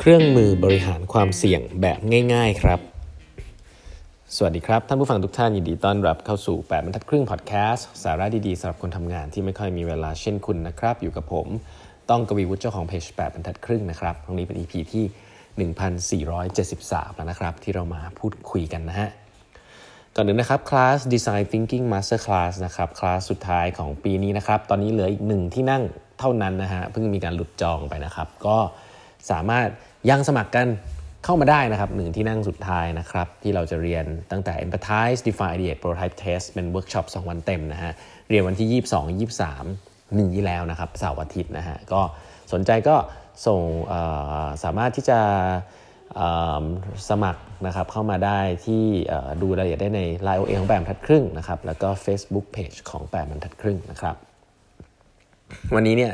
เครื่องมือบริหารความเสี่ยงแบบง่าย ๆครับ สวัสดีครับ ท่านผู้ฟังทุกท่านยินดีต้อนรับเข้าสู่ 8บรรทัดครึ่งพอดแคสต์สาระดีๆสำหรับคนทำงานที่ไม่ค่อยมีเวลาเช่นคุณนะครับ อยู่กับผม ต้องกวีวุฒิเจ้าของเพจ8บรรทัดครึ่งนะครับตรงนี้เป็น EP ที่ 1473 แล้วนะครับ ที่เรามาพูดคุยกันนะฮะก่อนอื่นนะครับคลาส Design Thinking Master Class นะครับคลาสสุดท้ายของปีนี้นะครับ ตอนนี้เหลืออีกหนึ่งที่นั่งเท่านั้นนะฮะเพิ่งมีการหลุดจองไปนะครับ ก็ สามารถยังสมัครกันเข้ามาได้นะครับหนึ่งที่นั่งสุดท้ายนะครับ ที่เราจะเรียนตั้งแต่ Empathize Define Ideate Prototype Test เป็นเวิร์กช็อป2 วันเต็มนะฮะเรียนวันที่ 22 23 นี้แล้วนะครับเสาร์อาทิตย์นะฮะก็สนใจก็ส่งสามารถที่จะสมัครนะครับเข้ามาได้ที่ดูรายละเอียดได้ใน Line OA ของแปดบรรทัดครึ่งนะครับแล้วก็ Facebook Page ของแปดบรรทัดครึ่งนะครับ วันนี้เนี่ย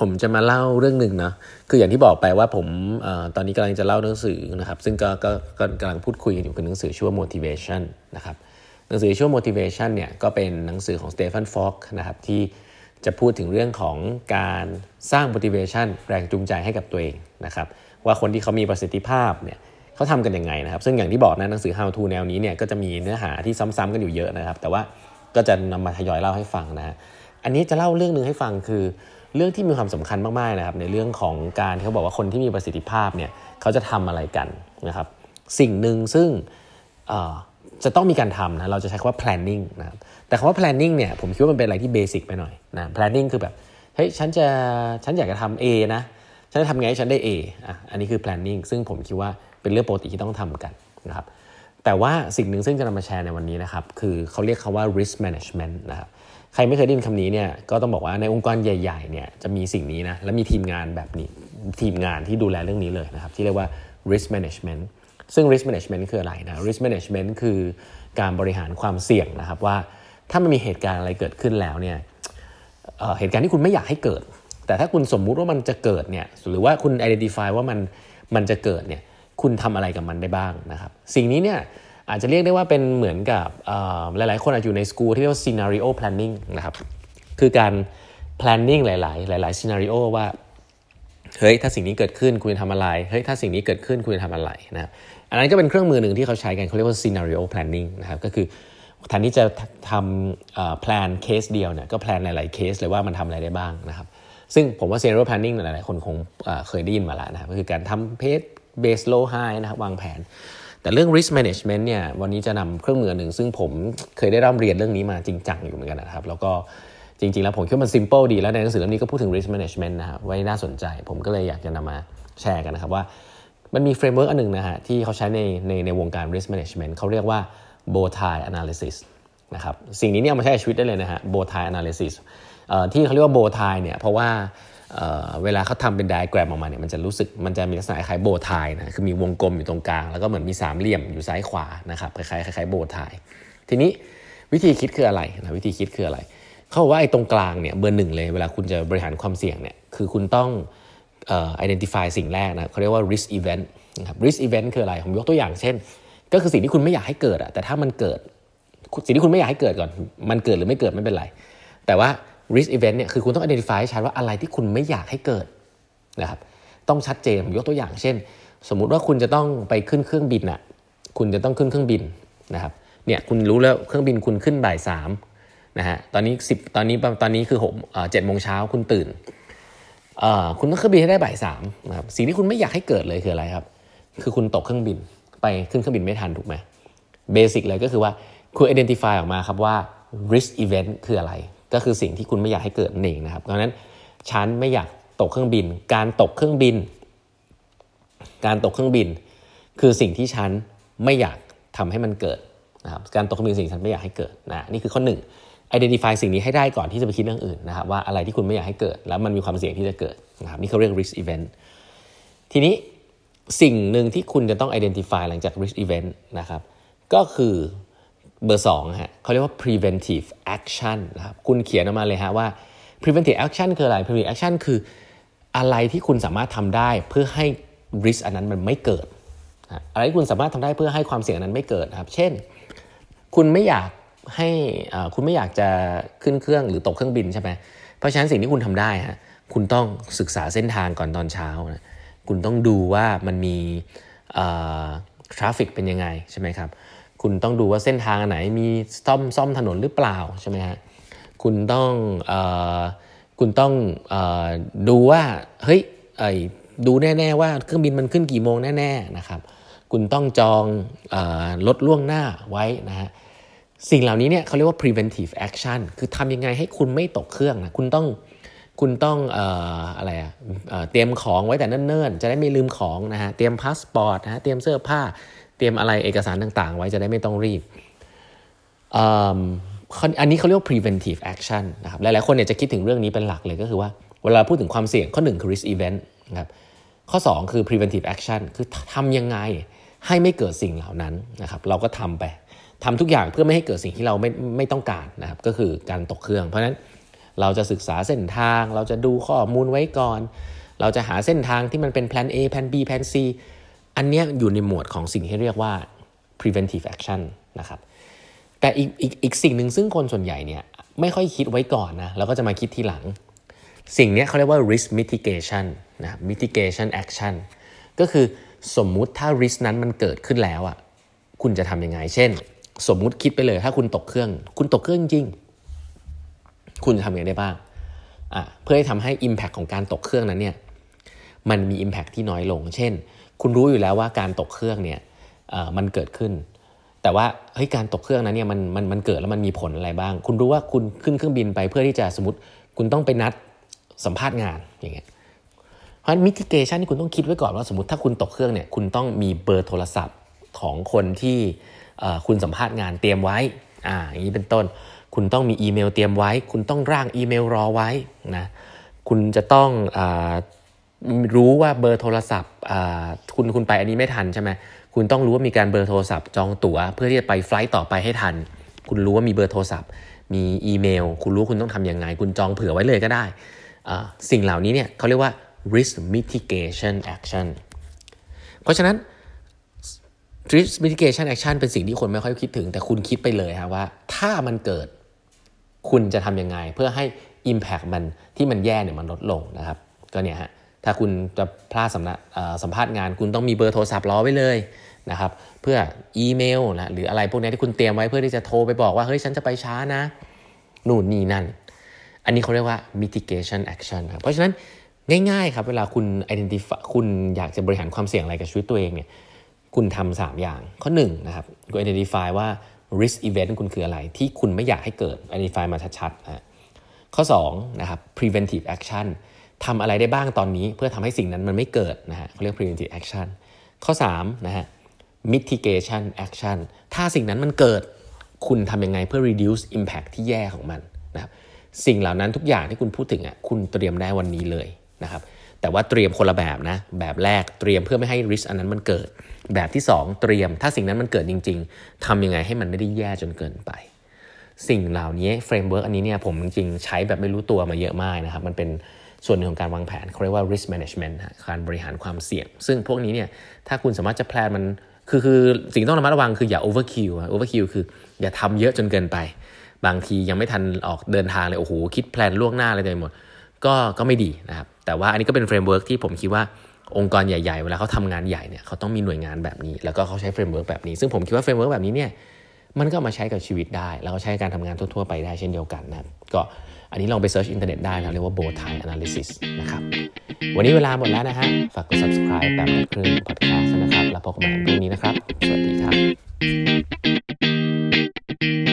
ผมจะมาเล่าเรื่องหนึ่งนะคืออย่างที่บอกไปว่าผมอตอนนี้กำลังจะเล่าหนังสือนะครับ ซึ่งก็ก็กำลังพูดคุยกันอยู่กับหนังสือชื่อว่า motivation นะครับหนังสือชื่อ motivation เนี่ยก็เป็นหนังสือของ Stephen Fox นะครับที่จะพูดถึงเรื่องของการสร้าง motivation แรงจูงใจให้กับตัวเองนะครับ ว่าคนที่เขามีประสิทธิภาพเนี่ยเขาทำกันยังไงนะครับ ซึ่งอย่างที่บอกนะหนังสือ how to แนวนี้เนี่ยก็จะมีเนื้อหาที่ซ้ำๆกันอยู่เยอะนะครับ แต่ว่าก็จะนำมาทยอยเล่าให้ฟังนะ อันนี้จะเล่าเรื่องหนึ่งให้ฟังคือ เรื่องที่มีความสำคัญมากๆนะครับในเรื่องของการที่เขาบอกว่าคนที่มีประสิทธิภาพเนี่ยเขาจะทำอะไรกันนะครับ สิ่งหนึ่งซึ่งจะต้องมีการทำนะเราจะใช้คำว่า planning นะครับแต่คำว่า planning เนี่ยผมคิดว่ามันเป็นอะไรที่เบสิกไปหน่อยนะ planning คือแบบเฮ้ยฉันจะฉันอยากจะทำ A นะฉันจะทำไงให้ฉันได้ A อะอันนี้คือ planning ซึ่งผมคิดว่าเป็นเรื่องปกติที่ต้องทำกันนะครับแต่ว่าสิ่งหนึ่งซึ่งจะนำมาแชร์ในวันนี้นะครับ คือเขาเรียกคาว่า risk management นะครับ ใครไม่เคยได้ยินคำนี้เนี่ยก็ต้องบอกว่าในองค์กรใหญ่ๆเนี่ยจะมีสิ่งนี้นะและมีทีมงานแบบนี้ทีมงานที่ดูแลเรื่องนี้เลยนะครับที่เรียกว่า risk management ซึ่ง risk management คืออะไรนะ risk management คือการบริหารความเสี่ยงนะครับว่าถ้ามันมีเหตุการณ์อะไรเกิดขึ้นแล้วเนี่ยเหตุการณ์ที่คุณไม่อยากให้เกิด แต่ถ้าคุณสมมุติว่ามันจะเกิดเนี่ยหรือว่าคุณ identify ว่ามันมันจะเกิดเนี่ยคุณทำอะไรกับมันได้บ้างนะครับ สิ่งนี้เนี่ย อาจจะเรียกได้ว่าเป็นเหมือนกับหลาย ๆ คนอาจจะอยู่ในสกูลที่เรียกว่า scenario planning นะครับ คือการ planning หลาย ๆ หลาย ๆ scenario ว่า เฮ้ย ถ้าสิ่งนี้เกิดขึ้นคุณจะทำอะไร เฮ้ย ถ้าสิ่งนี้เกิดขึ้นคุณจะทำอะไรนะอันนั้นก็เป็นเครื่องมือหนึ่งที่เขาใช้กันเขาเรียกว่า scenario planning นะครับ ก็คือแทนที่จะทำ plan เคสเดียวเนี่ย ก็ plan หลาย ๆ เคสเลยว่ามันทำอะไรได้บ้างนะครับ ซึ่งผมว่า scenario planning หลาย ๆ คนคงเคยได้ยินมาแล้วนะครับก็คือการทำเพจ base low high นะครับ วางแผน แต่เรื่อง risk management เนี่ยวันนี้จะนำเครื่องมือหนึ่งซึ่งผมเคยได้ร่ำเรียนเรื่องนี้มาจริงจังอยู่เหมือนกันนะครับ แล้วก็จริง ๆ แล้วผมคิดว่ามัน simple ดี แล้วในหนังสือเล่มนี้ก็พูดถึง risk management นะครับไว้น่าสนใจ ผมก็เลยอยากจะนำมาแชร์กันนะครับว่ามันมี framework อันหนึ่งนะฮะที่เขาใช้ในในในวงการ risk management เขาเรียกว่า bow tie analysis นะครับสิ่งนี้เนี่ยมาใช้ชีวิตได้เลยนะฮะ bow tie analysis ที่เขาเรียกว่า bow tie เนี่ยเพราะว่า เวลาเขาทำเป็นไดอะแกรมออกมาเนี่ยมันจะรู้สึกมันจะมีลักษณะคล้ายโบทายนะคือมีวงกลมอยู่ตรงกลาง แล้วก็เหมือนมีสามเหลี่ยมอยู่ซ้ายขวานะครับคล้ายๆคล้ายๆโบทาย ทีนี้วิธีคิดคืออะไรนะวิธีคิดคืออะไร เขาบอกว่าไอ้ตรงกลางเนี่ยเบอร์หนึ่งเลยเวลาคุณจะบริหารความเสี่ยงเนี่ยคือคุณต้องเอ่อ identify สิ่งแรกนะเขาเรียกว่า risk event นะครับ risk event คืออะไร ผมยกตัวอย่างเช่น ก็คือสิ่งที่คุณไม่อยากให้เกิดอะแต่ถ้ามันเกิด สิ่งที่คุณไม่อยากให้เกิดก่อน มันเกิดหรือไม่เกิดไม่เป็นไร แต่ว่า risk event เนี่ยคือคุณต้อง identify ให้ชัดว่าอะไรที่คุณไม่อยากให้เกิดนะครับต้องชัดเจนผมยกตัวอย่างเช่น สมมุติว่าคุณจะต้องไปขึ้นเครื่องบินอะคุณจะต้องขึ้นเครื่องบินนะครับเนี่ยคุณรู้แล้วเครื่องบินคุณขึ้นบ่ายสามนะฮะตอนนี้สิบตอนนี้ตอนนี้คือหกเจ็ดโมงเช้าคุณตื่นคุณต้องขึ้นบินให้ได้บ่ายสามนะครับสิ่งที่คุณไม่อยากให้เกิดเลยคืออะไรครับ คือคุณตกเครื่องบินไปขึ้นเครื่องบินไม่ทันถูกไหมเบสิกเลยก็คือว่าคุณ identify ออกมาครับว่า risk event คืออะไร ก็คือสิ่งที่คุณไม่อยากให้เกิดนั่นเองนะครับดังนั้นฉันไม่อยากตกเครื่องบิน การตกเครื่องบิน การตกเครื่องบิน คือสิ่งที่ฉันไม่อยากทำให้มันเกิดนะครับการตกเครื่องบินสิ่งฉันไม่อยากให้เกิดนะนี่คือข้อหนึ่ง identify สิ่งนี้ให้ได้ก่อนที่จะไปคิดเรื่องอื่นนะครับว่าอะไรที่คุณไม่อยากให้เกิด แล้วมันมีความเสี่ยงที่จะเกิดนะครับนี่เขาเรียก risk event ทีนี้สิ่งหนึ่งที่คุณจะต้อง identify หลังจาก risk event นะครับก็คือ เบอร์สองฮะเขาเรียกว่า preventive action นะครับคุณเขียนออกมาเลยฮะว่า preventive action คืออะไร preventive action คืออะไรที่คุณสามารถทำได้เพื่อให้ risk อันนั้นมันไม่เกิด อะไรที่คุณสามารถทำได้เพื่อให้ความเสี่ยงนั้นไม่เกิดนะครับ เช่น คุณไม่อยากให้คุณไม่อยากจะขึ้นเครื่องหรือตกเครื่องบินใช่ไหมเพราะฉะนั้นสิ่งที่คุณทำได้ฮะคุณต้องศึกษาเส้นทางก่อนตอนเช้านะคุณต้องดูว่ามันมีทราฟิกเป็นยังไงใช่ไหมครับ คุณต้องดูว่าเส้นทางไหนมีซ่อมซ่อมถนนหรือเปล่าใช่ไหมฮะคุณต้องอคุณต้องอดูว่าเฮ้ยไอดูแน่ ๆ ว่าเครื่องบินมันขึ้นกี่โมงแน่ๆนะครับ คุณต้องจองรถล่วงหน้าไว้นะฮะสิ่งเหล่านี้เนี่ยเขาเรียกว่า preventive action คือทำยังไงให้คุณไม่ตกเครื่องนะคุณต้องคุณต้องอะไรอะเตรียมของไว้แต่เนิ่นๆ จะได้ไม่ลืมของนะฮะ เตรียมพาสปอร์ตนะฮะ เตรียมเสื้อผ้า เตรียมอะไรเอกสารต่างๆ ไว้จะได้ไม่ต้องรีบอันนี้เขาเรียกว่า preventive action นะครับหลายๆคนเนี่ยจะคิดถึงเรื่องนี้เป็นหลักเลยก็คือว่า เวลาพูดถึงความเสี่ยงข้อหนึ่งคือ risk event นะครับข้อ 2 คือ preventive action คือทำยังไงให้ไม่เกิดสิ่งเหล่านั้นนะครับเราก็ทำไปทำทุกอย่างเพื่อไม่ให้เกิดสิ่งที่เราไม่ไม่ต้องการนะครับก็คือการตกเครื่อง เพราะฉะนั้นเราจะศึกษาเส้นทาง เราจะดูข้อมูลไว้ก่อน เราจะหาเส้นทางที่มันเป็นแผน A แผน B แผน C อันนี้อยู่ในหมวดของสิ่งที่เรียกว่า preventive action นะครับแต่อีกอีกอีกสิ่งหนึ่งซึ่งคนส่วนใหญ่เนี่ยไม่ค่อยคิดไว้ก่อนนะแล้วก็จะมาคิดทีหลัง สิ่งนี้เขาเรียกว่า risk mitigation นะ mitigation action ก็คือสมมุติถ้า risk นั้นมันเกิดขึ้นแล้วอะคุณจะทำยังไง เช่น สมมุติคิดไปเลยถ้าคุณตกเครื่อง คุณตกเครื่องจริง คุณจะทำยังไงได้บ้างอะเพื่อให้ทำให้ Impact ของการตกเครื่องนั้นเนี่ยมันมี Impact ที่น้อยลง เช่น คุณรู้อยู่แล้วว่าการตกเครื่องเนี่ยมันเกิดขึ้น แต่ว่าเฮ้ยการตกเครื่องนั้นเนี่ยมันมันมันเกิดแล้วมันมีผลอะไรบ้าง คุณรู้ว่าคุณขึ้นเครื่องบินไปเพื่อที่จะสมมติคุณต้องไปนัดสัมภาษณ์งานอย่างเงี้ยเพราะฉะนั้น mitigation ที่คุณต้องคิดไว้ก่อนว่าสมมติถ้าคุณตกเครื่องเนี่ยคุณต้องมีเบอร์โทรศัพท์ของคนที่คุณสัมภาษณ์งานเตรียมไว้อ่าอย่างนี้เป็นต้น คุณต้องมีอีเมลเตรียมไว้ คุณต้องร่างอีเมลรอไว้นะคุณจะต้องเอ่อ รู้ว่าเบอร์โทรศัพท์คุณคุณไปอันนี้ไม่ทันใช่ไหมคุณต้องรู้ว่ามีการเบอร์โทรศัพท์จองตั๋ว เพื่อที่จะไป flight ต่อไปให้ทัน คุณรู้ว่ามีเบอร์โทรศัพท์ มีอีเมล คุณรู้คุณต้องทำยังไง คุณจองเผื่อไว้เลยก็ได้ สิ่งเหล่านี้เนี่ยเขาเรียกว่า risk mitigation action เพราะฉะนั้น risk mitigation action เป็นสิ่งที่คนไม่ค่อยคิดถึง แต่คุณคิดไปเลยครับว่า ถ้ามันเกิด คุณจะทำยังไง เพื่อให้ impact มันที่มันแย่เนี่ยมันลดลงนะครับ ก็เนี่ยฮะ ถ้าคุณจะพลาดสัมสัมภาษณ์งาน คุณต้องมีเบอร์โทรศัพท์รอไว้เลยนะครับเพื่ออีเมลนะหรืออะไรพวกนี้ที่คุณเตรียมไว้เพื่อที่จะโทรไปบอกว่าเฮ้ยฉันจะไปช้านะนู่นนี่นั่น อันนี้เขาเรียกว่า mitigation action ครับเพราะฉะนั้นง่ายๆครับเวลาคุณ identify คุณอยากจะบริหารความเสี่ยงอะไรกับชีวิตตัวเองเนี่ยคุณทำสามอย่างข้อ1นนะครับคุณ identify ว่า risk event คุณคืออะไร ที่คุณไม่อยากให้เกิด identify มาชัดๆนะข้อ2นะครับ preventive action ทำอะไรได้บ้างตอนนี้เพื่อทำให้สิ่งนั้นมันไม่เกิดนะฮะเขาเรียก preventive action ข้อ3นะฮะ mitigation action ถ้าสิ่งนั้นมันเกิดคุณทำยังไงเพื่อ reduce impact ที่แย่ของมันนะครับสิ่งเหล่านั้นทุกอย่างที่คุณพูดถึงอะคุณเตรียมได้วันนี้เลยนะครับแต่ว่าเตรียมคนละแบบนะ แบบแรกเตรียมเพื่อไม่ให้ risk อันนั้นมันเกิด แบบที่ 2 เตรียมถ้าสิ่งนั้นมันเกิดจริง ๆทำยังไงให้มันไม่ได้แย่จนเกินไป สิ่งเหล่านี้ framework อันนี้เนี่ยผมจริงๆใช้แบบไม่รู้ตัวมาเยอะมากนะครับ มันเป็น ส่วนหนึ่งของการวางแผนเขาเรียกว่า risk management การบริหารความเสี่ยง ซึ่งพวกนี้เนี่ยถ้าคุณสามารถจะ plan มันคือคือสิ่งต้องระมัดระวังคืออย่า overkill overkill คืออย่าทำเยอะจนเกินไป บางทียังไม่ทันออกเดินทางเลยโอ้โหคิด plan ล่วงหน้าอะไรไปหมด ก็ก็ไม่ดีนะครับแต่ว่าอันนี้ก็เป็น framework ที่ผมคิดว่าองค์กรใหญ่ๆ เวลาเขาทำงานใหญ่เนี่ยเขาต้องมีหน่วยงานแบบนี้ แล้วก็เขาใช้ framework แบบนี้ ซึ่งผมคิดว่า framework แบบนี้เนี่ย มันก็มาใช้กับชีวิตได้ แล้วก็ใช้การทำงานทั่ว ๆ ไปได้เช่นเดียวกันนะก็อันนี้ลองไป search อินเทอร์เน็ตได้นะเรียกว่า bow tie analysis นะครับวันนี้เวลาหมดแล้วนะฮะฝากกด subscribe แปดครึ่ง podcast นะครับ แล้วพบกันใหม่พรุ่งนี้นะครับ สวัสดีครับ